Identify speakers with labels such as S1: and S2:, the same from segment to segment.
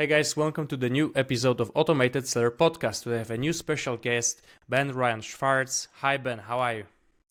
S1: Hey guys, welcome to the new episode of Automated Seller Podcast. We have a new special guest, Ben Ryan Schwartz. Hi Ben, how are you?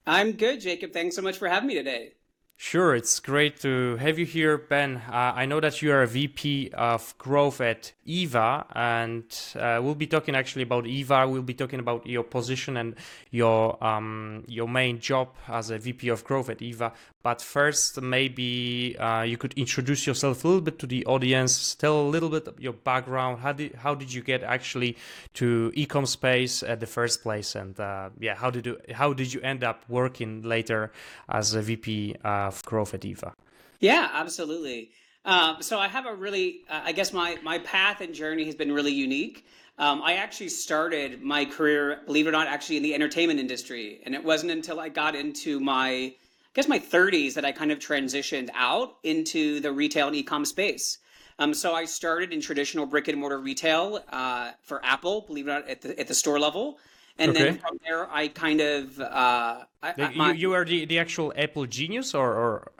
S2: I'm good, Jacob. Thanks so much for having me today.
S1: Sure, it's great to have you here, Ben. Uh, I know that you are a VP of growth at Eva, and uh, we'll be talking actually about Eva. We'll be talking about your position and your um, your main job as a VP of growth at Eva. But first, maybe uh, you could introduce yourself a little bit to the audience. Tell a little bit of your background. How did how did you get actually to ecom space at the first place? And uh, yeah, how did you how did you end up working later as a VP of growth at Eva?
S2: Yeah, absolutely. Um, so I have a really, uh, I guess my my path and journey has been really unique. Um, I actually started my career, believe it or not, actually in the entertainment industry, and it wasn't until I got into my guess my 30s that I kind of transitioned out into the retail and e-com space. Um, so I started in traditional brick and mortar retail uh, for Apple, believe it or not, at the, at the store level. And okay. then from there, I kind of uh,
S1: I, my, you, you are the, the actual Apple genius, or, or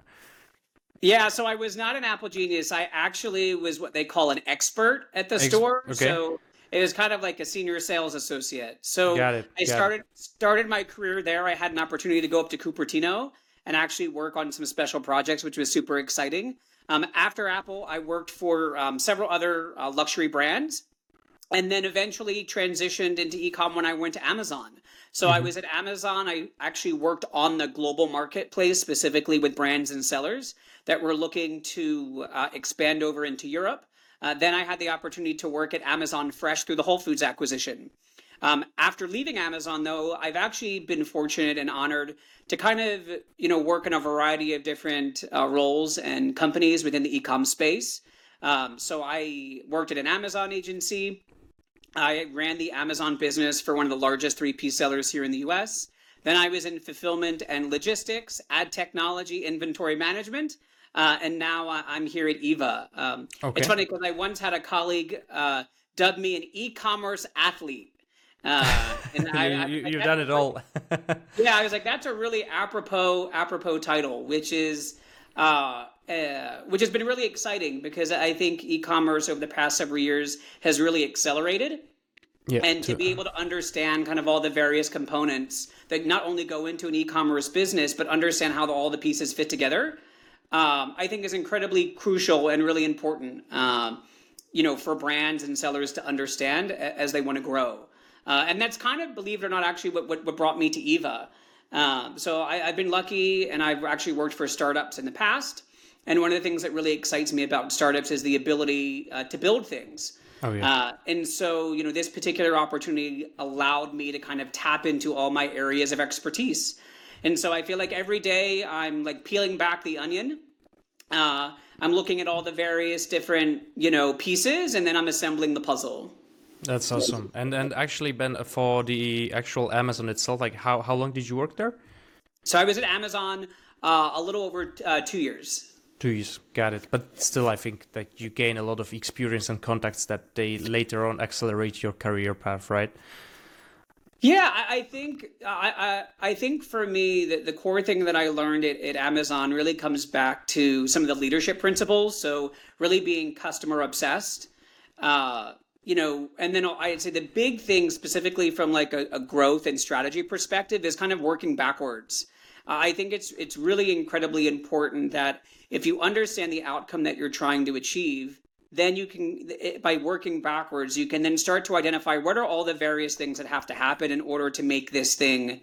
S2: yeah. So I was not an Apple genius. I actually was what they call an expert at the Ex- store. Okay. So it was kind of like a senior sales associate. So I started started my career there. I had an opportunity to go up to Cupertino and actually work on some special projects, which was super exciting. Um, after Apple, I worked for um, several other uh, luxury brands and then eventually transitioned into ecom when I went to Amazon. So mm-hmm. I was at Amazon. I actually worked on the global marketplace, specifically with brands and sellers that were looking to uh, expand over into Europe. Uh, then I had the opportunity to work at Amazon Fresh through the Whole Foods acquisition. Um, after leaving Amazon, though, I've actually been fortunate and honored to kind of you know work in a variety of different uh, roles and companies within the ecom space. Um, so I worked at an Amazon agency. I ran the Amazon business for one of the largest 3P sellers here in the US. Then I was in fulfillment and logistics, ad technology, inventory management. Uh, and now I'm here at Eva. Um, okay. It's funny because I once had a colleague uh, dub me an e-commerce athlete
S1: uh, and I, you, have done it all.
S2: yeah, I was like, that's a really apropos apropos title, which is uh, uh, which has been really exciting because I think e-commerce over the past several years has really accelerated. Yeah, and to, to be able to understand kind of all the various components that not only go into an e-commerce business, but understand how the, all the pieces fit together, um, I think is incredibly crucial and really important. Um, you know, for brands and sellers to understand as they want to grow. Uh, and that's kind of, believe it or not, actually what, what, what brought me to Eva. Um, so I, have been lucky and I've actually worked for startups in the past. And one of the things that really excites me about startups is the ability uh, to build things. Oh, yeah. Uh, and so, you know, this particular opportunity allowed me to kind of tap into all my areas of expertise. And so I feel like every day I'm like peeling back the onion. Uh, I'm looking at all the various different, you know, pieces and then I'm assembling the puzzle.
S1: That's awesome. And and actually, Ben, for the actual Amazon itself, like how how long did you work there?
S2: So I was at Amazon uh, a little over uh, two years.
S1: Two years, got it. But still, I think that you gain a lot of experience and contacts that they later on accelerate your career path, right?
S2: Yeah, I, I think I, I, I think for me that the core thing that I learned at, at Amazon really comes back to some of the leadership principles. So really being customer obsessed. Uh, you know, and then I'd say the big thing specifically from like a, a growth and strategy perspective is kind of working backwards. Uh, I think it's it's really incredibly important that if you understand the outcome that you're trying to achieve, then you can by working backwards, you can then start to identify what are all the various things that have to happen in order to make this thing,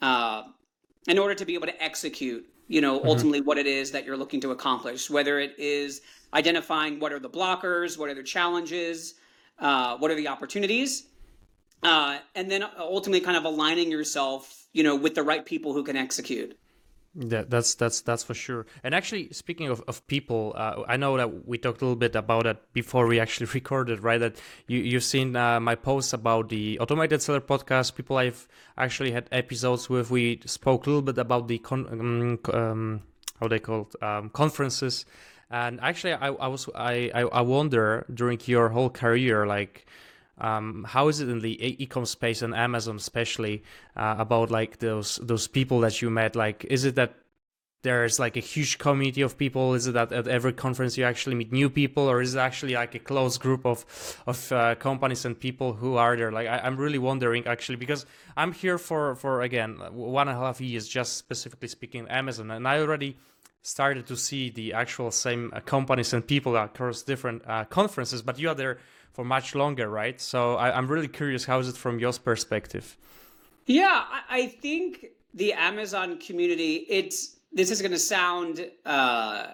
S2: uh, in order to be able to execute. You know, mm-hmm. ultimately what it is that you're looking to accomplish. Whether it is identifying what are the blockers, what are the challenges uh, what are the opportunities, uh, and then ultimately kind of aligning yourself, you know, with the right people who can execute.
S1: Yeah, that's that's that's for sure. And actually, speaking of, of people, uh, I know that we talked a little bit about it before we actually recorded, right? That you you've seen uh, my posts about the automated seller podcast. People I've actually had episodes with. We spoke a little bit about the con- um, um, how they called um, conferences and actually, I, I was I, I wonder during your whole career, like, um, how is it in the e-com space and Amazon especially uh, about like those those people that you met? Like, is it that there's like a huge community of people? Is it that at every conference you actually meet new people, or is it actually like a close group of of uh, companies and people who are there? Like I, am really wondering actually because I'm here for for again one and a half years, just specifically speaking Amazon, and I already started to see the actual same uh, companies and people across different uh, conferences. But you are there for much longer, right? So I, am really curious, how is it from your perspective?
S2: Yeah, I, I think the Amazon community, it's this is going to sound uh,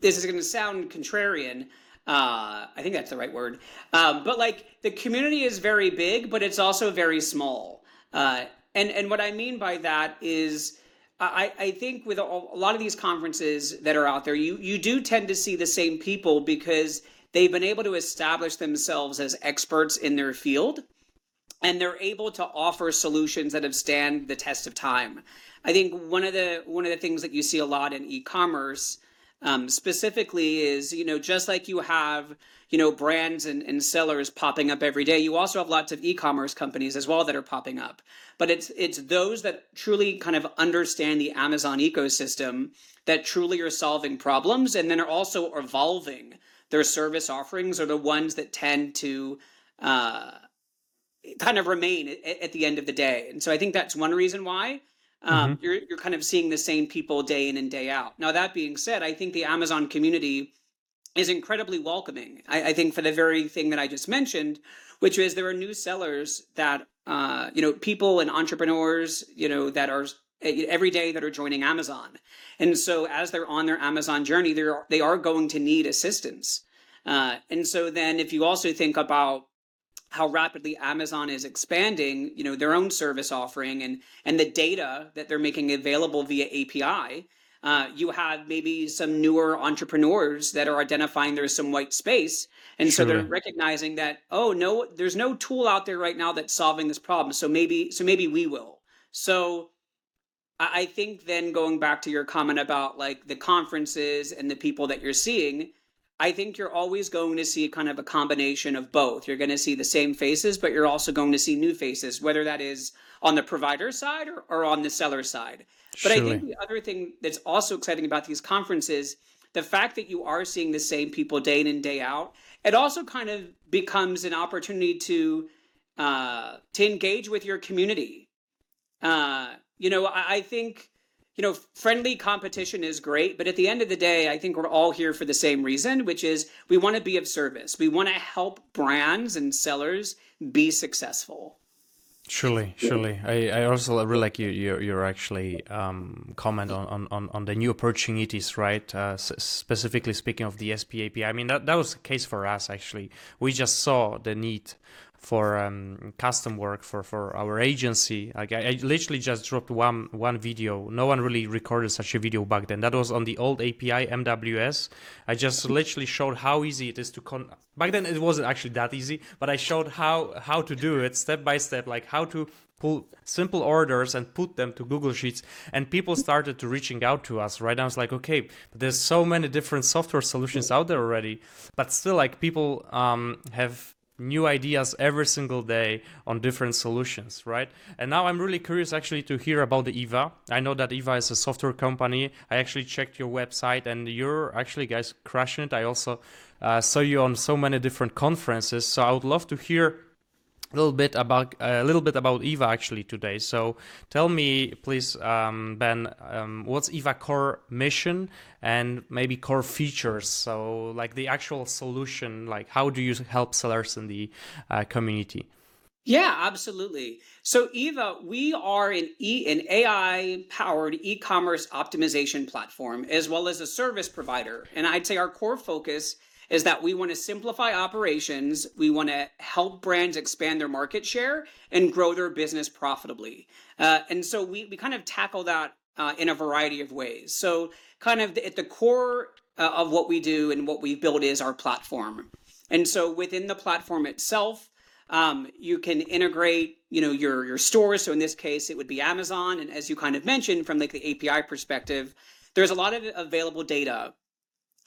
S2: this is going to sound contrarian. Uh, I think that's the right word. Um, but like the community is very big, but it's also very small. Uh, and and what I mean by that is. I, I think with a, a lot of these conferences that are out there, you you do tend to see the same people because they've been able to establish themselves as experts in their field and they're able to offer solutions that have stand the test of time. I think one of the one of the things that you see a lot in e-commerce um, specifically is you know just like you have you know brands and, and sellers popping up every day you also have lots of e-commerce companies as well that are popping up. But it's it's those that truly kind of understand the amazon ecosystem that truly are solving problems and then are also evolving their service offerings are the ones that tend to uh, kind of remain at, at the end of the day. And so i think that's one reason why um, mm-hmm. you're you're kind of seeing the same people day in and day out. Now that being said, I think the Amazon community is incredibly welcoming. I, I think for the very thing that I just mentioned, which is there are new sellers that uh, you know people and entrepreneurs you know that are eh, every day that are joining Amazon, and so as they're on their Amazon journey, they're they are going to need assistance. Uh, and so then if you also think about how rapidly Amazon is expanding, you know, their own service offering and and the data that they're making available via API. Uh, you have maybe some newer entrepreneurs that are identifying there's some white space, and sure. so they're recognizing that oh no, there's no tool out there right now that's solving this problem. So maybe so maybe we will. So I think then going back to your comment about like the conferences and the people that you're seeing, I think you're always going to see kind of a combination of both. You're going to see the same faces, but you're also going to see new faces, whether that is on the provider side or, or on the seller side. But Surely. I think the other thing that's also exciting about these conferences, the fact that you are seeing the same people day in and day out, it also kind of becomes an opportunity to uh, to engage with your community. Uh, you know, I, I think you know, friendly competition is great, but at the end of the day, I think we're all here for the same reason, which is we want to be of service. We want to help brands and sellers be successful.
S1: Surely, surely. I, I also really like you, your, your actually um, comment on, on, on the new opportunities, right? Uh, s- specifically speaking of the SP API. I mean, that, that was the case for us, actually. We just saw the need for um, custom work for, for our agency. Like I, I, literally just dropped one one video. No one really recorded such a video back then. That was on the old API MWS. I just literally showed how easy it is to con. Back then it wasn't actually that easy, but I showed how how to do it step by step, like how to pull simple orders and put them to Google Sheets. And people started to reaching out to us. Right, I was like, okay, there's so many different software solutions out there already, but still, like people um, have new ideas every single day on different solutions, right? And now I'm really curious actually to hear about the Eva. I know that Eva is a software company. I actually checked your website and you're actually guys crushing it. I also uh, saw you on so many different conferences. So I would love to hear a little bit about a little bit about Eva actually today. So tell me, please, um, Ben, um, what's Eva core mission and maybe core features? So like the actual solution, like how do you help sellers in the uh, community?
S2: Yeah, absolutely. So Eva, we are an e an AI powered e-commerce optimization platform as well as a service provider, and I'd say our core focus is that we want to simplify operations, we want to help brands expand their market share and grow their business profitably. Uh, and so we, we kind of tackle that uh, in a variety of ways. So, kind of at the core uh, of what we do and what we've built is our platform. And so within the platform itself, um, you can integrate, you know, your your stores. So in this case, it would be Amazon. And as you kind of mentioned, from like the API perspective, there's a lot of available data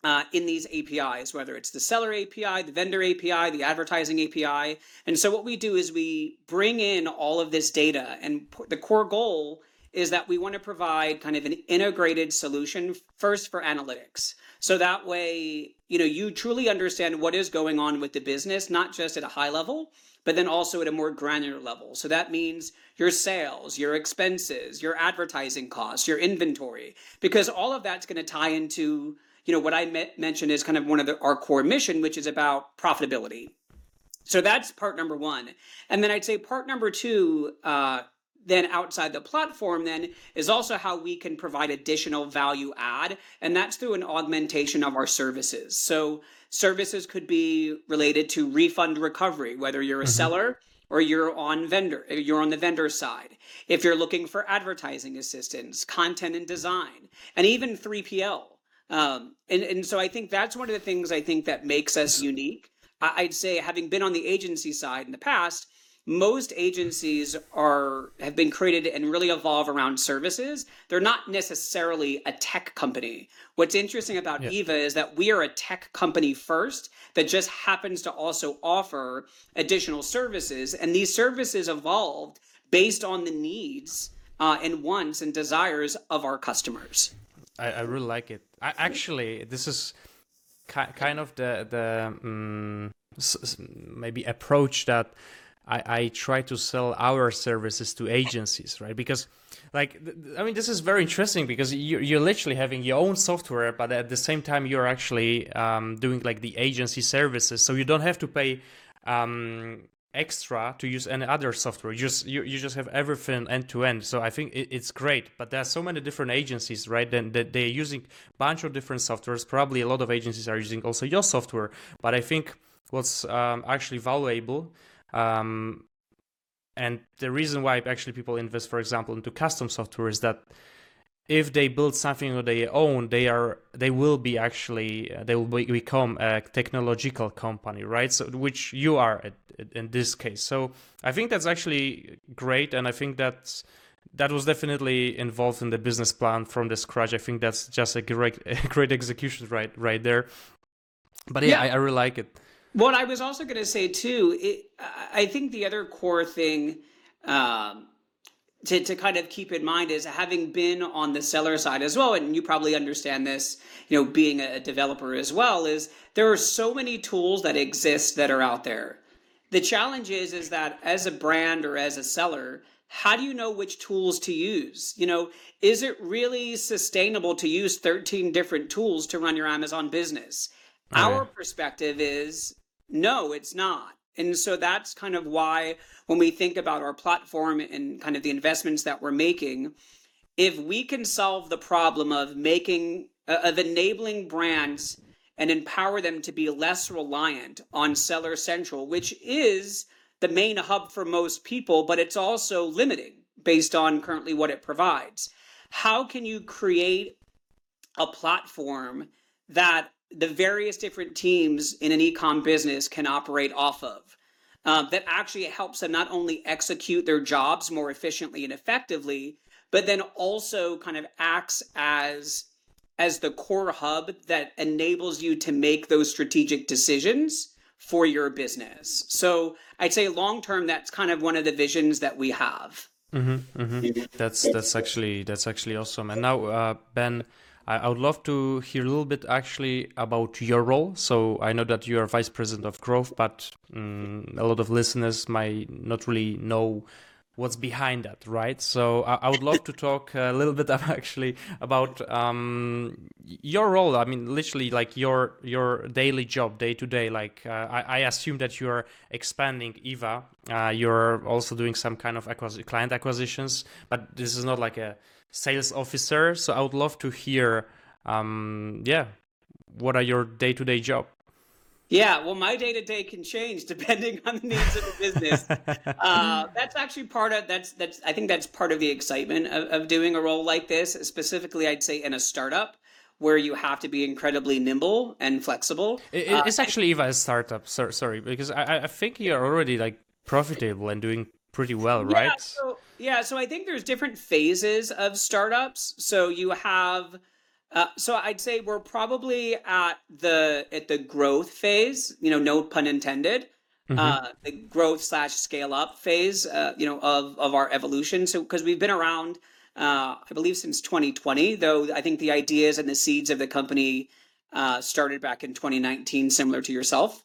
S2: uh, in these APIs, whether it's the seller API, the vendor API, the advertising API. And so what we do is we bring in all of this data, and the core goal is that we want to provide kind of an integrated solution first for analytics. So that way, you know, you truly understand what is going on with the business, not just at a high level, but then also at a more granular level. So that means your sales, your expenses, your advertising costs, your inventory, because all of that's going to tie into, you know, what I met, mentioned is kind of one of the, our core mission, which is about profitability. So that's part number one. And then I'd say part number two, uh, then outside the platform then is also how we can provide additional value add and that's through an augmentation of our services so services could be related to refund recovery whether you're a mm-hmm. seller or you're on vendor you're on the vendor side if you're looking for advertising assistance content and design and even 3pl um, and, and so i think that's one of the things i think that makes us unique. I'd say having been on the agency side in the past most agencies are have been created and really evolve around services. They're not necessarily a tech company. What's interesting about yeah. eva is that we are a tech company first that just happens to also offer additional services and these services evolved based on the needs uh, and wants and desires of our customers
S1: i, I really like it I, actually this is ki- kind of the the um, maybe approach that I, I try to sell our services to agencies, right? Because, like, I mean, this is very interesting because you're, you're literally having your own software, but at the same time, you're actually um, doing like the agency services. So you don't have to pay um, extra to use any other software. You just you, you just have everything end to end. So I think it, it's great. But there are so many different agencies, right? Then that they're using a bunch of different softwares. Probably a lot of agencies are using also your software. But I think what's um, actually valuable um, and the reason why actually people invest, for example, into custom software is that if they build something on their own, they are they will be actually uh, they will be, become a technological company, right? So which you are at, in this case. So I think that's actually great, and I think that's that was definitely involved in the business plan from the scratch. I think that's just a great a great execution right right there. But yeah, yeah. I, I really like it.
S2: What I was also going to say too, it, I think the other core thing um, to, to kind of keep in mind is having been on the seller side as well, and you probably understand this, you know, being a developer as well, is there are so many tools that exist that are out there. The challenge is is that as a brand or as a seller, how do you know which tools to use? You know, is it really sustainable to use 13 different tools to run your Amazon business? Our perspective is no, it's not. And so that's kind of why when we think about our platform and kind of the investments that we're making, if we can solve the problem of making uh, of enabling brands and empower them to be less reliant on seller central which is the main hub for most people but it's also limiting based on currently what it provides. How can you create a platform that the various different teams in an ecom business can operate off of. Um, that actually helps them not only execute their jobs more efficiently and effectively, but then also kind of acts as as the core hub that enables you to make those strategic decisions for your business. So I'd say long term, that's kind of one of the visions that we have.
S1: Mm-hmm, mm-hmm. That's that's actually that's actually awesome. And now, uh, Ben, I, would love to hear a little bit actually about your role. So I know that you are vice president of growth, but um, a lot of listeners might not really know what's behind that, right? So I, I, would love to talk a little bit actually about um, your role. I mean, literally, like your your daily job, day to day. Like uh, I, I, assume that you are expanding Eva. Uh, you're also doing some kind of acquis- client acquisitions, but this is not like a sales officer. So I would love to hear, um, yeah, what are your day to day job?
S2: Yeah, well, my day to day can change depending on the needs of the business. uh, that's actually part of that's that's I think that's part of the excitement of, of doing a role like this. Specifically, I'd say in a startup where you have to be incredibly nimble and flexible.
S1: It, it's uh, actually even a startup. So, sorry, because I, I think you're already like profitable and doing pretty well, right?
S2: Yeah, so, yeah, so I think there's different phases of startups. So you have uh, so I'd say we're probably at the at the growth phase, you know, no pun intended. Mm-hmm. Uh, the growth slash scale up phase, uh, you know, of of our evolution. So because we've been around uh, I believe since 2020, though I think the ideas and the seeds of the company uh, started back in 2019, similar to yourself.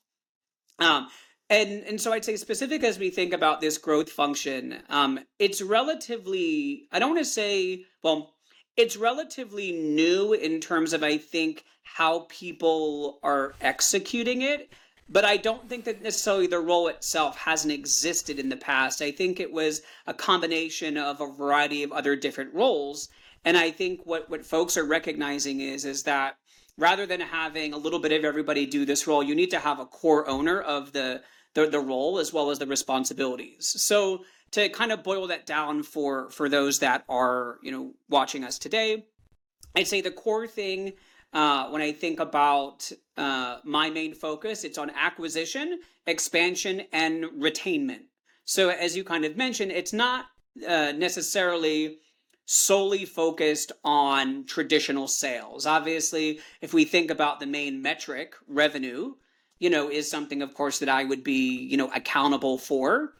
S2: Um, and and so I'd say specific as we think about this growth function, um, it's relatively I don't want to say well, it's relatively new in terms of I think how people are executing it. But I don't think that necessarily the role itself hasn't existed in the past. I think it was a combination of a variety of other different roles. And I think what, what folks are recognizing is is that rather than having a little bit of everybody do this role, you need to have a core owner of the the, the role as well as the responsibilities. So to kind of boil that down for for those that are you know watching us today, I'd say the core thing uh, when I think about uh, my main focus, it's on acquisition, expansion, and retainment. So as you kind of mentioned, it's not uh, necessarily solely focused on traditional sales. Obviously, if we think about the main metric, revenue, you know, is something, of course, that I would be, you know, accountable for.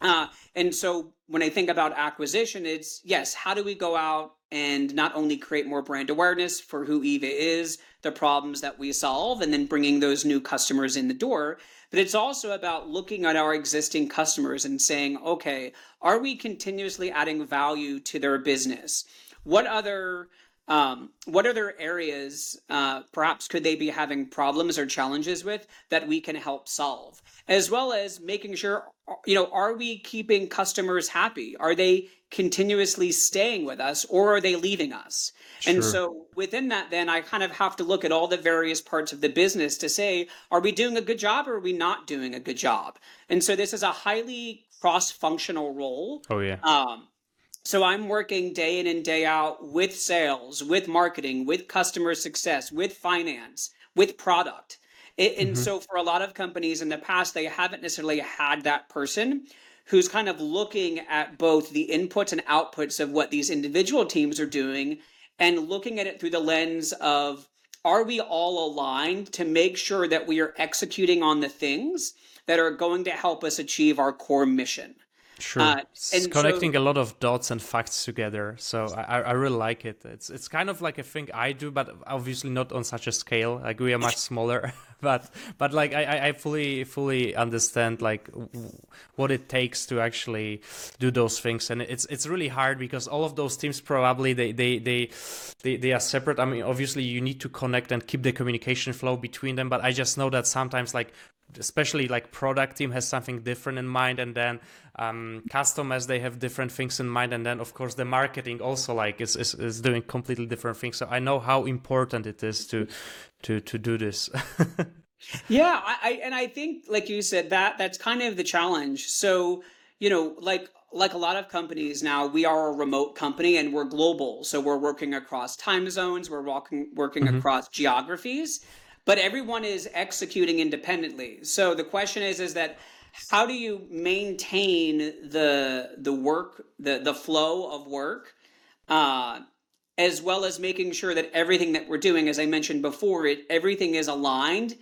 S2: Uh, and so when I think about acquisition, it's yes, how do we go out and not only create more brand awareness for who Eva is, the problems that we solve, and then bringing those new customers in the door, but it's also about looking at our existing customers and saying, okay, are we continuously adding value to their business? What other um, what other areas uh, perhaps could they be having problems or challenges with that we can help solve? As well as making sure you know are we keeping customers happy? Are they continuously staying with us or are they leaving us? Sure. and so within that then i kind of have to look at all the various parts of the business to say are we doing a good job or are we not doing a good job? And so this is a highly cross functional role.
S1: Oh yeah.
S2: Um, so I'm working day in and day out with sales, with marketing, with customer success, with finance, with product. and mm-hmm. so for a lot of companies in the past, they haven't necessarily had that person who's kind of looking at both the inputs and outputs of what these individual teams are doing and looking at it through the lens of are we all aligned to make sure that we are executing on the things that are going to help us achieve our core mission?
S1: Sure, uh, and connecting so, a lot of dots and facts together. So I, I really like it. It's it's kind of like a thing I do, but obviously not on such a scale. Like we are much smaller, but but like I, I fully fully understand like what it takes to actually do those things, and it's it's really hard because all of those teams probably they they they they, they are separate. I mean, obviously you need to connect and keep the communication flow between them, but I just know that sometimes like especially like product team has something different in mind and then um, customers they have different things in mind and then of course the marketing also like is, is, is doing completely different things. So i know how important it is to to to do this.
S2: Yeah I, and i think like you said that that's kind of the challenge. So you know like like a lot of companies now we are a remote company and we're global. So we're working across time zones we're working working mm-hmm. across geographies but everyone is executing independently. So the question is, is that how do you maintain the the work, the the flow of work, uh, as well as making sure that everything that we're doing, as I mentioned before, it everything is aligned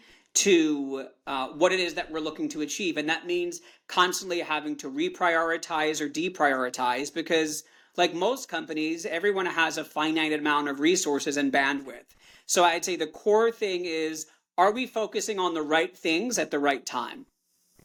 S2: to uh, what it is that we're looking to achieve, and that means constantly having to reprioritize or deprioritize because like most companies, everyone has a finite amount of resources and bandwidth. So I'd say the core thing is are we focusing on the right things at the right time?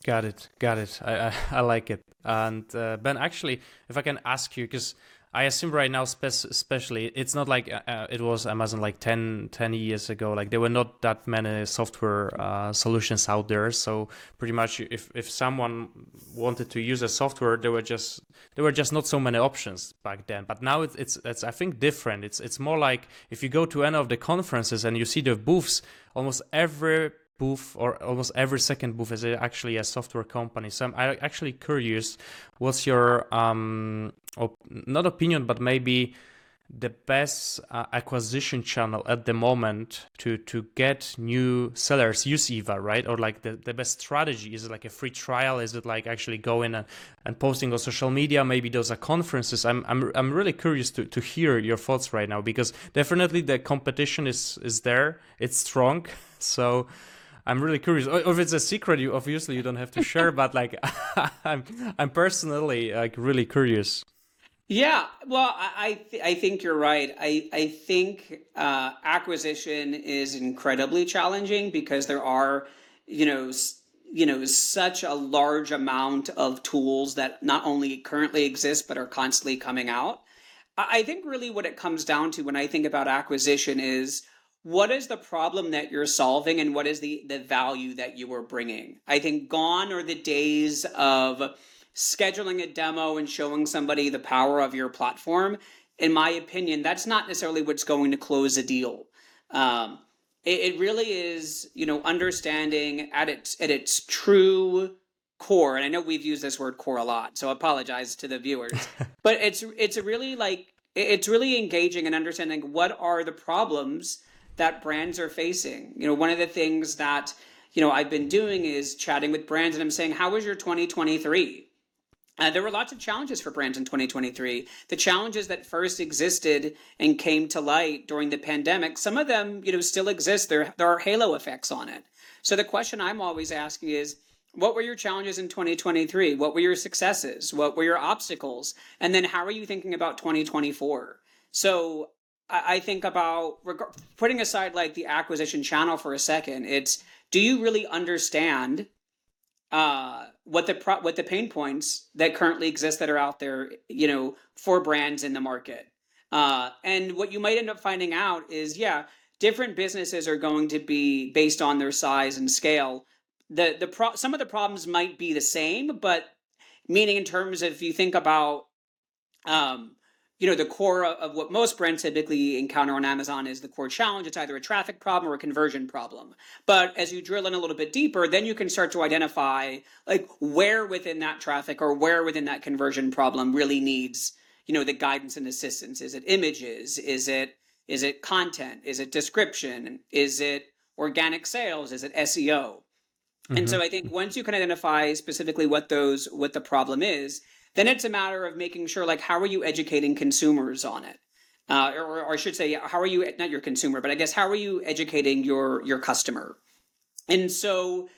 S1: Got it. Got it. I, I, I like it. And uh, Ben, actually, if I can ask you, because I assume right now, especially, it's not like uh, uh, it was Amazon like 10, 10, years ago. Like there were not that many software uh, solutions out there. So pretty much, if, if someone wanted to use a software, there were just there were just not so many options back then. But now it's it's, it's I think different. It's it's more like if you go to any of the conferences and you see the booths, almost every booth or almost every second booth is actually a software company. So I'm actually curious, what's your um, op- not opinion, but maybe the best uh, acquisition channel at the moment to to get new sellers use eva right or like the, the best strategy is it like a free trial is it like actually going and, and posting on social media maybe those are conferences i'm i'm, I'm really curious to, to hear your thoughts right now because definitely the competition is is there it's strong so I'm really curious. If it's a secret, you obviously you don't have to share. but like, I'm I'm personally like really curious.
S2: Yeah, well, I th- I think you're right. I I think uh, acquisition is incredibly challenging because there are, you know, you know, such a large amount of tools that not only currently exist but are constantly coming out. I think really what it comes down to when I think about acquisition is what is the problem that you're solving and what is the the value that you are bringing. I think gone are the days of scheduling a demo and showing somebody the power of your platform, in my opinion, that's not necessarily what's going to close a deal. Um, it, it really is, you know, understanding at its at its true core. And I know we've used this word core a lot, so I apologize to the viewers. but it's it's really like it's really engaging and understanding what are the problems that brands are facing. You know, one of the things that you know I've been doing is chatting with brands and I'm saying, how was your 2023? Uh, there were lots of challenges for brands in 2023. The challenges that first existed and came to light during the pandemic, some of them, you know, still exist. There, there are halo effects on it. So the question I'm always asking is, what were your challenges in 2023? What were your successes? What were your obstacles? And then how are you thinking about 2024? So I, I think about putting aside like the acquisition channel for a second. It's do you really understand uh, what the pro- what the pain points that currently exist that are out there, you know, for brands in the market. Uh, and what you might end up finding out is, yeah, different businesses are going to be based on their size and scale. The the pro- some of the problems might be the same, but meaning in terms of if you think about um, you know the core of what most brands typically encounter on amazon is the core challenge. It's either a traffic problem or a conversion problem. But as you drill in a little bit deeper then you can start to identify like where within that traffic or where within that conversion problem really needs you know the guidance and assistance. Is it images? Is it is it content? Is it description? Is it organic sales? Is it seo mm-hmm. and so mm-hmm. i think once you can identify specifically what those what the problem is then it's a matter of making sure, like, how are you educating consumers on it? Uh, or, or I should say, how are you not your consumer, but I guess how are you educating your your customer? And so,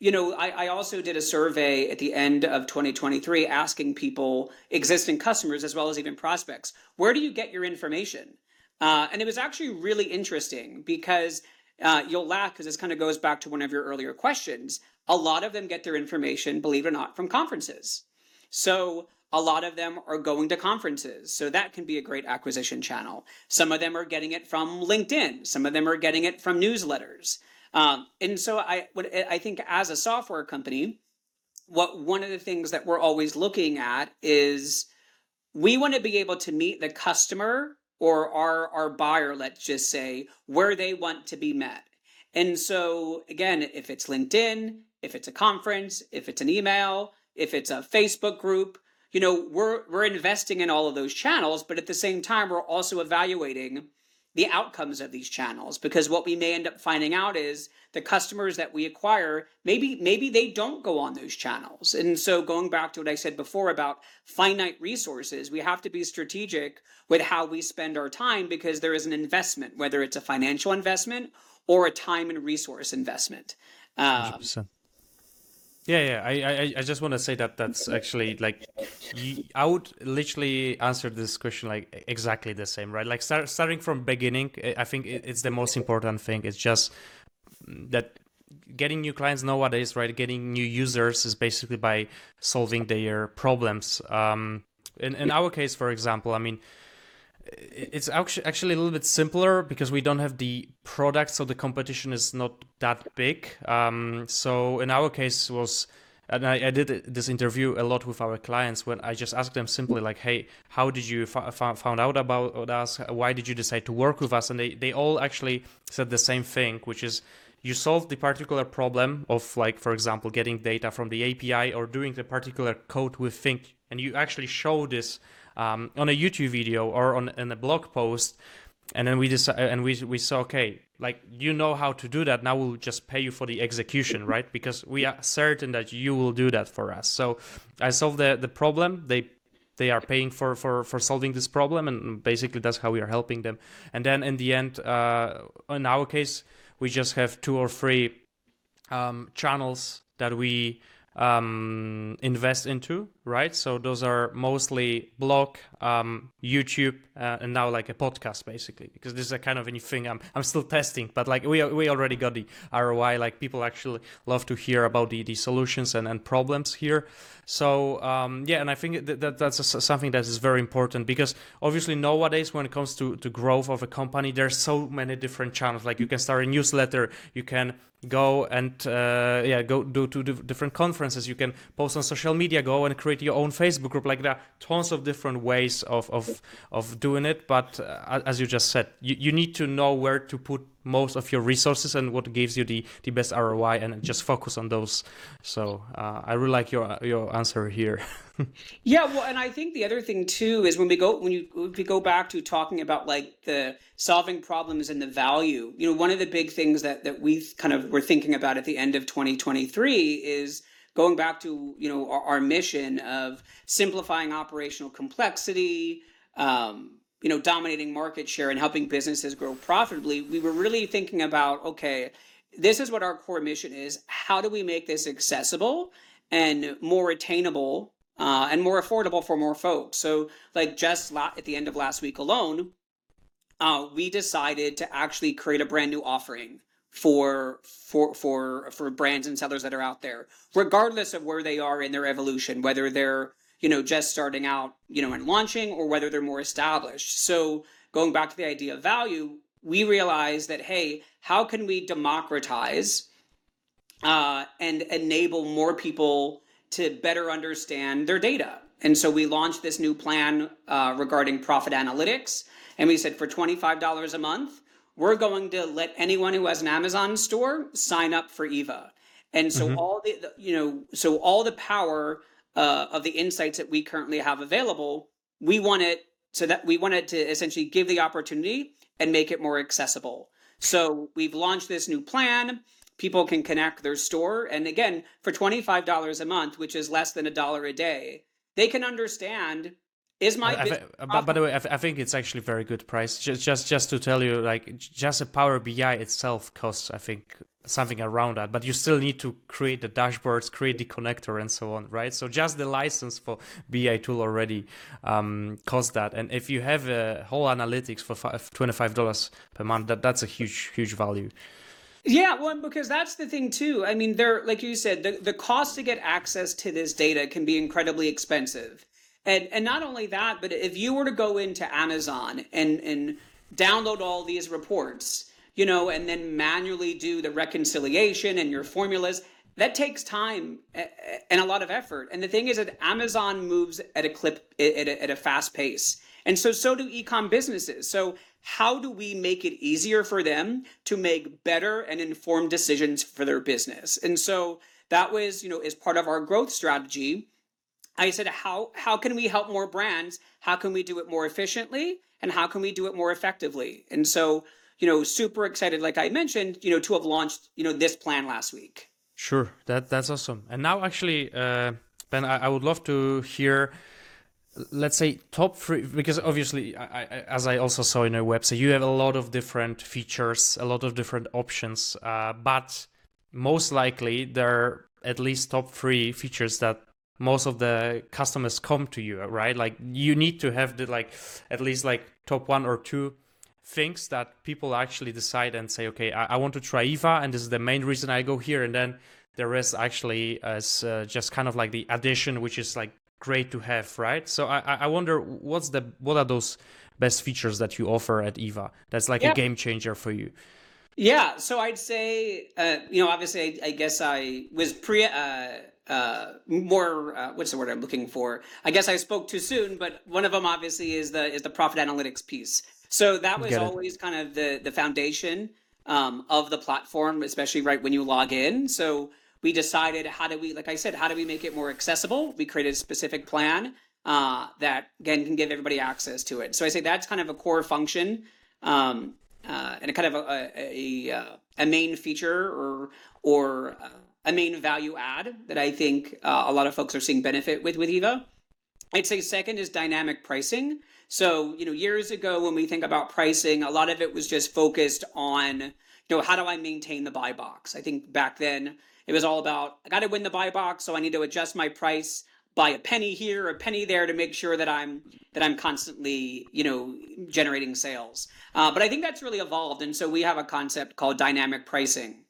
S2: you know, I, I also did a survey at the end of 2023 asking people, existing customers as well as even prospects, where do you get your information? Uh, and it was actually really interesting because uh, you'll laugh because this kind of goes back to one of your earlier questions. A lot of them get their information, believe it or not, from conferences. So a lot of them are going to conferences. So that can be a great acquisition channel. Some of them are getting it from LinkedIn. Some of them are getting it from newsletters. Um, and so I, what I think as a software company, what one of the things that we're always looking at is we want to be able to meet the customer or our, our buyer, let's just say, where they want to be met. And so again, if it's LinkedIn, if it's a conference, if it's an email, if it's a Facebook group, you know, we're we're investing in all of those channels, but at the same time we're also evaluating the outcomes of these channels because what we may end up finding out is the customers that we acquire maybe maybe they don't go on those channels. And so going back to what i said before about finite resources we have to be strategic with how we spend our time because there is an investment whether it's a financial investment or a time and resource investment. Um,
S1: yeah, yeah. I, I, I just want to say that that's actually like, you, I would literally answer this question like exactly the same, right? Like start, starting from beginning, I think it's the most important thing. It's just that getting new clients nowadays, right? Getting new users is basically by solving their problems. Um, in in our case, for example, I mean, it's actually a little bit simpler because we don't have the product, so the competition is not that big. Um, so in our case was, and I, I, did this interview a lot with our clients when I just asked them simply like, "Hey, how did you f- found out about us? Why did you decide to work with us?" And they they all actually said the same thing, which is you solve the particular problem of like for example getting data from the api or doing the particular code we think and you actually show this um, on a YouTube video or on in a blog post, and then we decided and we we saw okay, like you know how to do that. Now we'll just pay you for the execution, right? Because we are certain that you will do that for us. So I solved the the problem. They they are paying for, for, for solving this problem and basically that's how we are helping them and then in the end uh, in our case we just have two or three um, channels that we um, invest into, right? So those are mostly blog, um, YouTube, uh, and now like a podcast basically, because this is a kind of a new thing I'm, I'm still testing, but like we, we already got the ROI, like people actually love to hear about the, the solutions and, and problems here. So um, yeah, and I think that, that that's a, something that is very important because obviously nowadays when it comes to, to growth of a company, there's so many different channels. Like you can start a newsletter, you can go and uh, yeah go do to different conferences you can post on social media go and create your own facebook group like there are tons of different ways of of of doing it but uh, as you just said you, you need to know where to put most of your resources and what gives you the the best roi and just focus on those so uh, i really like your your answer here
S2: yeah, well, and I think the other thing too is when we go when you we go back to talking about like the solving problems and the value. You know, one of the big things that that we kind of were thinking about at the end of 2023 is going back to you know our, our mission of simplifying operational complexity. Um, you know, dominating market share and helping businesses grow profitably. We were really thinking about okay, this is what our core mission is. How do we make this accessible? and more attainable uh, and more affordable for more folks. So, like just la- at the end of last week alone, uh, we decided to actually create a brand new offering for for for for brands and sellers that are out there, regardless of where they are in their evolution, whether they're you know just starting out, you know, and launching, or whether they're more established. So, going back to the idea of value, we realized that hey, how can we democratize uh, and enable more people to better understand their data. And so we launched this new plan uh, regarding profit analytics. And we said for $25 a month, we're going to let anyone who has an Amazon store sign up for Eva. And so mm-hmm. all the, the, you know, so all the power uh, of the insights that we currently have available, we want it so that we wanted to essentially give the opportunity and make it more accessible. So we've launched this new plan people can connect their store. And again, for $25 a month, which is less than a dollar a day, they can understand is my
S1: I, I, by the way I, think it's actually very good price just just just to tell you like just a power bi itself costs i think something around that but you still need to create the dashboards create the connector and so on right so just the license for bi tool already um, costs that and if you have a whole analytics for $25 per month that, that's a huge huge value
S2: yeah, well, because that's the thing too. I mean, there, like you said, the, the cost to get access to this data can be incredibly expensive. And and not only that, but if you were to go into Amazon and and download all these reports, you know, and then manually do the reconciliation and your formulas, that takes time and a lot of effort. And the thing is that Amazon moves at a clip at a, at a fast pace. And so so do ecom businesses. So how do we make it easier for them to make better and informed decisions for their business and so that was you know is part of our growth strategy i said how how can we help more brands? How can we do it more efficiently? And how can we do it more effectively? And so you know super excited like i mentioned you know to have launched you know this plan last week.
S1: Sure. That that's awesome. And now actually uh ben i, I would love to hear let's say top three because obviously I, I, as i also saw in your website you have a lot of different features a lot of different options uh, but most likely there are at least top three features that most of the customers come to you right like you need to have the like at least like top one or two things that people actually decide and say okay i, I want to try eva and this is the main reason i go here and then the rest actually as uh, just kind of like the addition which is like great to have, right? So I I wonder what's the what are those best features that you offer at Eva that's like yeah. a game changer for you?
S2: Yeah, so I'd say uh, you know obviously I, I, guess I was pre. Uh, uh, more uh, what's the word I'm looking for? I guess I spoke too soon, but one of them obviously is the is the profit analytics piece. So that was always kind of the the foundation um, of the platform, especially right when you log in. So we decided how do we, like I said, how do we make it more accessible? We created a specific plan uh, that again can give everybody access to it. So I say that's kind of a core function um, uh, and a kind of a, a, a, a main feature or or uh, a main value add that I think uh, a lot of folks are seeing benefit with with Eva. I'd say second is dynamic pricing. So you know, years ago when we think about pricing, a lot of it was just focused on you know how do I maintain the buy box. I think back then it was all about I got to win the buy box, so I need to adjust my price by a penny here, a penny there to make sure that I'm that I'm constantly, you know, generating sales. Uh, but I think that's really evolved, and so we have a concept called dynamic pricing.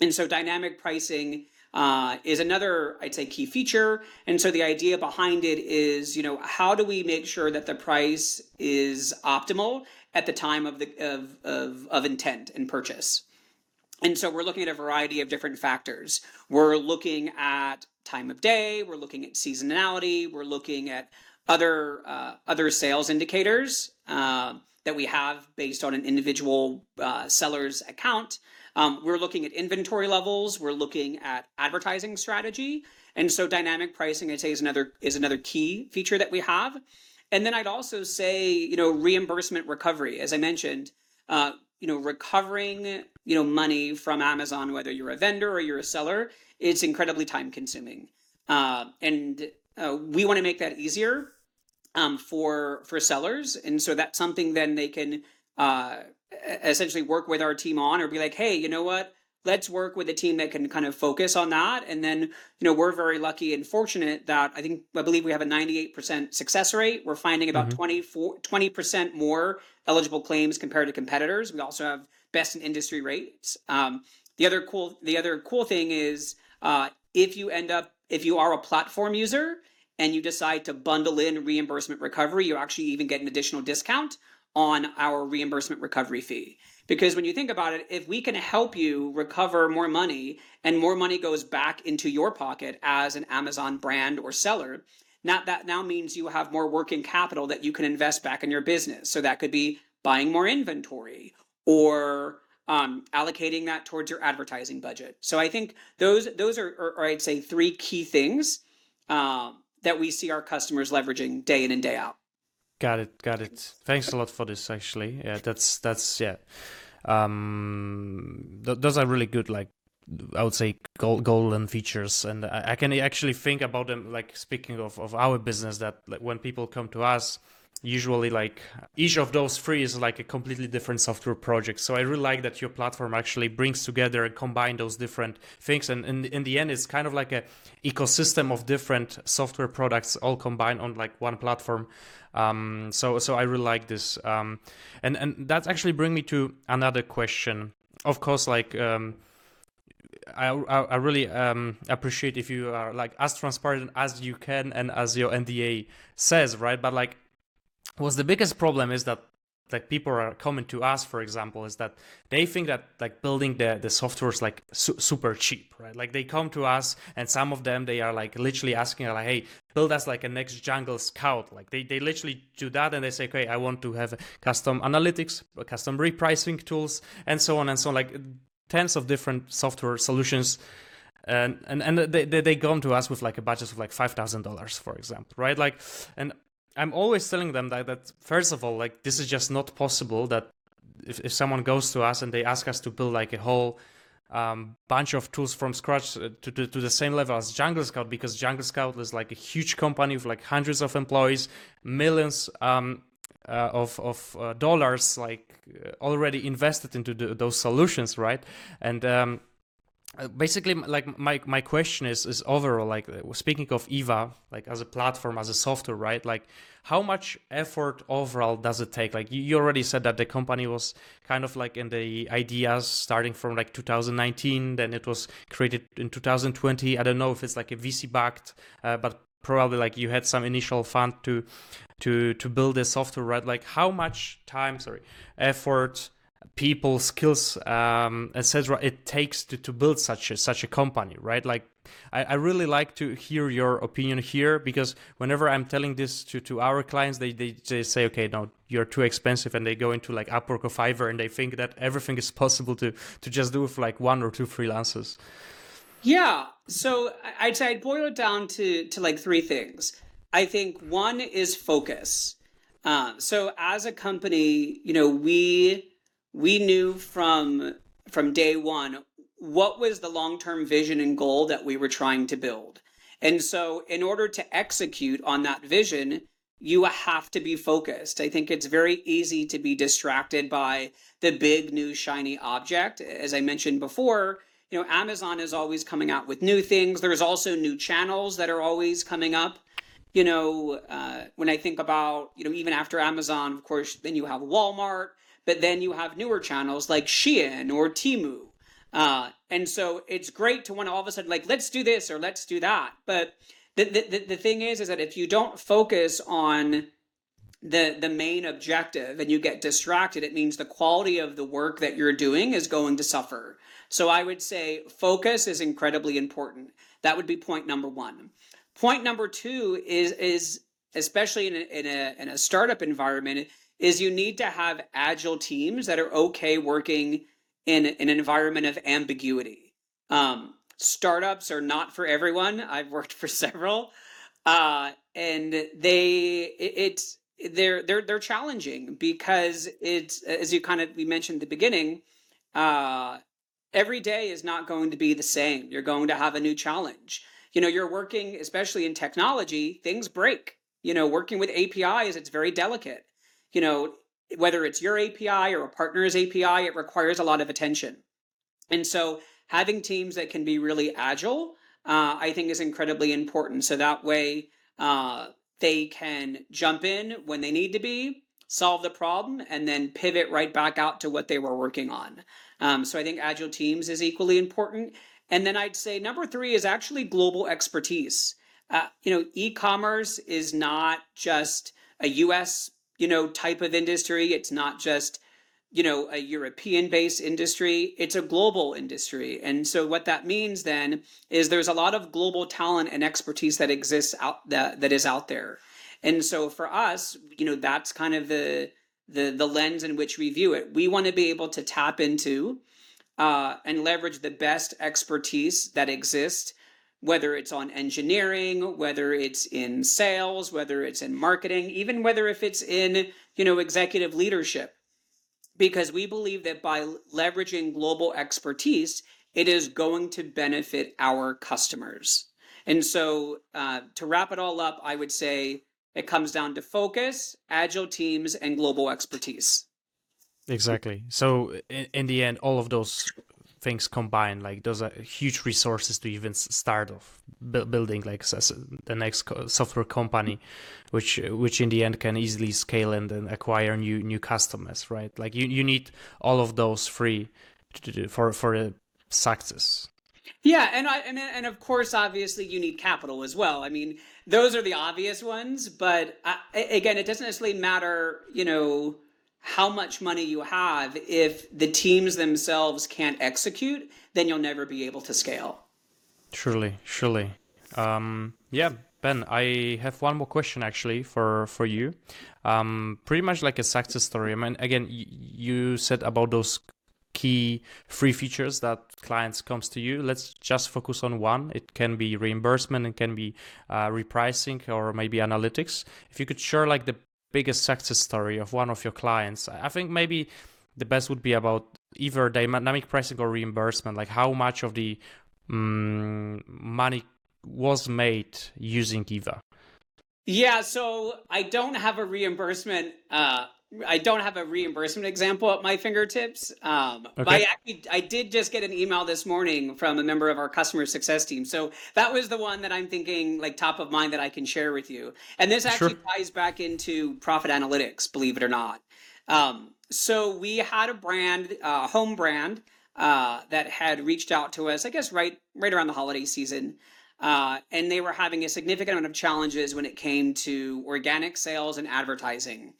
S2: And so dynamic pricing uh, is another, I'd say, key feature. And so the idea behind it is, you know, how do we make sure that the price is optimal at the time of the of of, of intent and purchase? And so we're looking at a variety of different factors. We're looking at time of day. We're looking at seasonality. We're looking at other uh, other sales indicators uh, that we have based on an individual uh, seller's account. Um, we're looking at inventory levels. We're looking at advertising strategy, and so dynamic pricing, I'd say, is another is another key feature that we have. And then I'd also say, you know, reimbursement recovery, as I mentioned. Uh, you know, recovering you know money from Amazon, whether you're a vendor or you're a seller, it's incredibly time consuming, uh, and uh, we want to make that easier um, for for sellers, and so that's something then they can uh, essentially work with our team on, or be like, hey, you know what? Let's work with a team that can kind of focus on that. And then, you know, we're very lucky and fortunate that I think, I believe we have a 98% success rate. We're finding about mm-hmm. 24, 20% more eligible claims compared to competitors. We also have best in industry rates. Um, the other cool, the other cool thing is uh, if you end up, if you are a platform user and you decide to bundle in reimbursement recovery, you actually even get an additional discount on our reimbursement recovery fee. Because when you think about it, if we can help you recover more money and more money goes back into your pocket as an Amazon brand or seller, not that now means you have more working capital that you can invest back in your business. So that could be buying more inventory or um, allocating that towards your advertising budget. So I think those those are, are, are I'd say three key things uh, that we see our customers leveraging day in and day out.
S1: Got it. Got it. Thanks a lot for this. Actually, yeah, that's that's yeah. Um, th- those are really good. Like I would say gold, golden features, and I, I, can actually think about them. Like speaking of of our business, that like, when people come to us, usually like each of those three is like a completely different software project so i really like that your platform actually brings together and combine those different things and in, in the end it's kind of like a ecosystem of different software products all combined on like one platform um, so so i really like this um, and and that's actually bring me to another question of course like um, I, I really um, appreciate if you are like as transparent as you can and as your NDA says, right? But like was the biggest problem is that like people are coming to us for example is that they think that like building the the software is like su- super cheap right? Like they come to us and some of them they are like literally asking like hey build us like a next jungle scout. Like they, they literally do that and they say okay i want to have custom analytics custom repricing tools and so on and so on. Like tens of different software solutions. And and, and they, they, they come to us with like a budget of like $5000 for example right? Like and I'm always telling them that that first of all, like this is just not possible. That if, if someone goes to us and they ask us to build like a whole um, bunch of tools from scratch to, to, to, the same level as Jungle Scout, because Jungle Scout is like a huge company with like hundreds of employees, millions um, uh, of of uh, dollars like uh, already invested into the, those solutions, right? And um, uh, basically like my my question is is overall like uh, speaking of eva like as a platform as a software right? Like how much effort overall does it take? Like you already said that the company was kind of like in the ideas starting from like 2019 then it was created in 2020 i don't know if it's like a vc backed uh, but probably like you had some initial fund to to to build this software right? Like how much time sorry effort people skills um, etc it takes to, to build such a such a company right? Like I, I really like to hear your opinion here because whenever i'm telling this to, to our clients they, they, they say okay no you're too expensive and they go into like upwork or fiverr and they think that everything is possible to to just do with like one or two freelancers.
S2: Yeah. So i'd say i'd boil it down to to like three things. I think one is focus. Uh, so as a company you know we we knew from from day one what was the long-term vision and goal that we were trying to build. And so in order to execute on that vision, you have to be focused. I think it's very easy to be distracted by the big new shiny object. As I mentioned before, you know, Amazon is always coming out with new things. There's also new channels that are always coming up. You know, uh, when I think about, you know, even after Amazon, of course, then you have Walmart, but then you have newer channels like Shein or Temu. Uh, and so it's great to want to all of a sudden like, let's do this or let's do that. But the, the, the thing is, is that if you don't focus on the the main objective and you get distracted it means the quality of the work that you're doing is going to suffer so i would say focus is incredibly important that would be point number one point number two is is especially in a, in a, in a startup environment is you need to have agile teams that are okay working in, an environment of ambiguity. Um, startups are not for everyone. I've worked for several. Uh, and they it, it's they're they're they're challenging because it's as you kind of we mentioned at the beginning uh every day is not going to be the same. You're going to have a new challenge. You know you're working especially in technology things break. You know working with apis it's very delicate you know whether it's your api or a partner's api it requires a lot of attention and so having teams that can be really agile uh, i think is incredibly important so that way uh, they can jump in when they need to be, solve the problem, and then pivot right back out to what they were working on. Um, so I think agile teams is equally important. And then I'd say number three is actually global expertise. Uh, you know, e-commerce is not just a U.S. you know type of industry. It's not just you know a european based industry. It's a global industry. And so what that means then is there's a lot of global talent and expertise that exists out that that is out there. And so for us you know that's kind of the the the lens in which we view it. We want to be able to tap into uh, and leverage the best expertise that exists whether it's on engineering whether it's in sales whether it's in marketing even whether if it's in you know executive leadership because we believe that by leveraging global expertise, it is going to benefit our customers. And so, uh, to wrap it all up, I would say it comes down to focus, agile teams, and global expertise.
S1: Exactly. So, in, in the end, all of those things combined like those are huge resources to even start off building like the next software company which which in the end can easily scale and then acquire new new customers right like you, you need all of those free to, for for success
S2: yeah, and I and, and of course, obviously, you need capital as well. I mean, those are the obvious ones, but I, uh, again, it doesn't necessarily matter. You know, how much money you have if the teams themselves can't execute then you'll never be able to scale.
S1: Surely surely. Um, yeah ben i have one more question actually for for you. Um, pretty much like a success story. I mean again you said about those key free features that clients comes to you. Let's just focus on one. It can be reimbursement it can be uh, repricing or maybe analytics. If you could share like the biggest success story of one of your clients. I think maybe the best would be about either dynamic pricing or reimbursement like how much of the um, money was made using eva?
S2: Yeah so i don't have a reimbursement uh, I don't have a reimbursement example at my fingertips. Um, okay. But I actually I did just get an email this morning from a member of our customer success team. So that was the one that I'm thinking like top of mind that I can share with you. And this actually sure. ties back into profit analytics, believe it or not. Um, so we had a brand, uh, home brand, uh, that had reached out to us, I guess right right around the holiday season. Uh, and they were having a significant amount of challenges when it came to organic sales and advertising.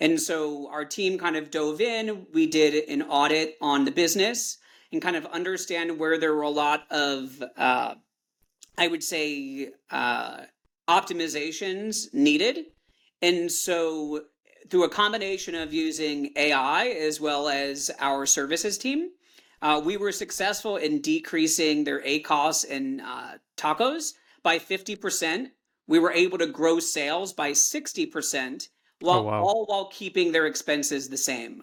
S2: And so our team kind of dove in. We did an audit on the business and kind of understand where there were a lot of, uh, I would say, uh, optimizations needed. And so through a combination of using AI as well as our services team, uh, we were successful in decreasing their ACOS and uh, TACOS by 50%. We were able to grow sales by 60% while oh, wow. all while keeping their expenses the same.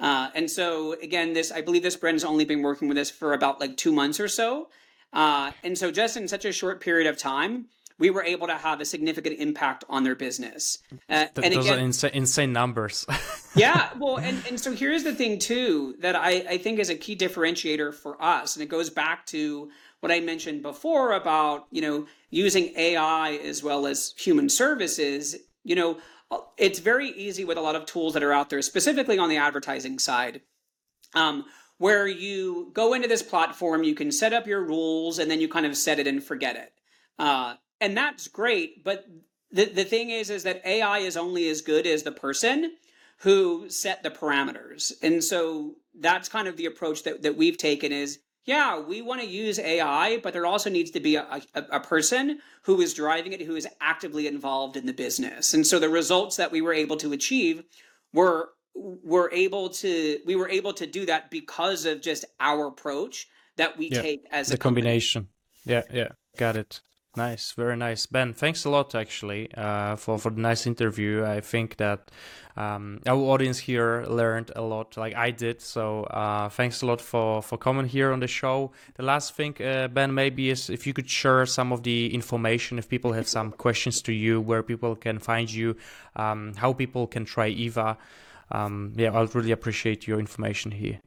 S2: Uh, and so again, this I believe this brand has only been working with us for about like two months or so. Uh, and so just in such a short period of time, we were able to have a significant impact on their business.
S1: Uh, Th- and those again, are insane, insane numbers.
S2: yeah, well, and, and so here's the thing too that I, I think is a key differentiator for us, and it goes back to what I mentioned before about you know using AI as well as human services. You know, it's very easy with a lot of tools that are out there, specifically on the advertising side. Um, where you go into this platform, you can set up your rules, and then you kind of set it and forget it. Uh, and that's great. But the, the thing is, is that AI is only as good as the person who set the parameters. And so that's kind of the approach that, that we've taken is, yeah, we want to use AI, but there also needs to be a, a, a person who is driving it, who is actively involved in the business. And so the results that we were able to achieve were were able to we were able to do that because of just our approach that we yeah, take as
S1: the
S2: a
S1: combination. Yeah, yeah, got it. Nice, very nice, Ben. Thanks a lot, actually, uh, for for the nice interview. I think that um, our audience here learned a lot, like I did. So uh, thanks a lot for for coming here on the show. The last thing, uh, Ben, maybe is if you could share some of the information, if people have some questions to you, where people can find you, um, how people can try Eva. Um, yeah, I'd really appreciate your information here.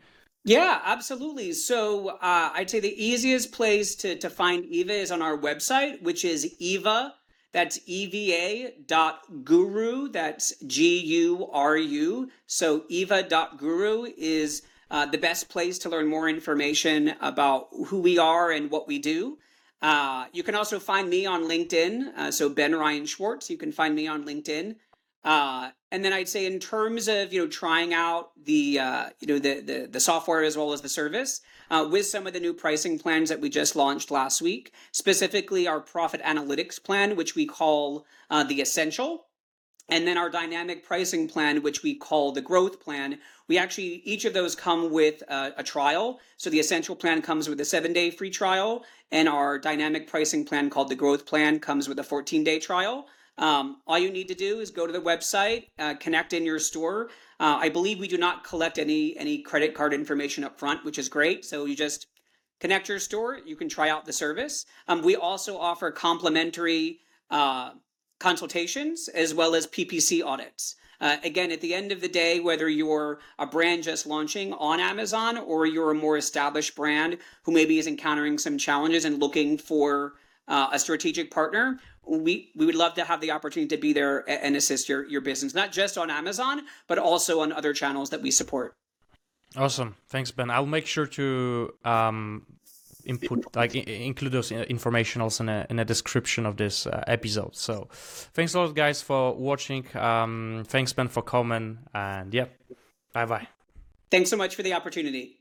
S2: Yeah, absolutely. So uh, I'd say the easiest place to, to find Eva is on our website, which is Eva. That's EVA dot guru. That's G U R U. So Eva dot guru is uh, the best place to learn more information about who we are and what we do. Uh, you can also find me on LinkedIn. Uh, so Ben Ryan Schwartz. You can find me on LinkedIn. Uh, and then I'd say in terms of you know trying out the uh, you know the, the, the software as well as the service uh, with some of the new pricing plans that we just launched last week, specifically our profit analytics plan, which we call uh, the essential, and then our dynamic pricing plan, which we call the growth plan. We actually each of those come with a, a trial. So the essential plan comes with a seven day free trial, and our dynamic pricing plan called the growth plan comes with a 14 day trial. Um, all you need to do is go to the website, uh, connect in your store. Uh, I believe we do not collect any any credit card information up front, which is great. So you just connect your store. You can try out the service. Um, we also offer complimentary uh, consultations as well as PPC audits. Uh, again, at the end of the day, whether you're a brand just launching on Amazon or you're a more established brand who maybe is encountering some challenges and looking for uh, a strategic partner, we we would love to have the opportunity to be there and assist your your business, not just on Amazon, but also on other channels that we support.
S1: Awesome, thanks, Ben. I'll make sure to um, input like include those information also in a, in a description of this uh, episode. So, thanks a lot, guys, for watching. Um, thanks, Ben, for coming, and yeah, bye bye.
S2: Thanks so much for the opportunity.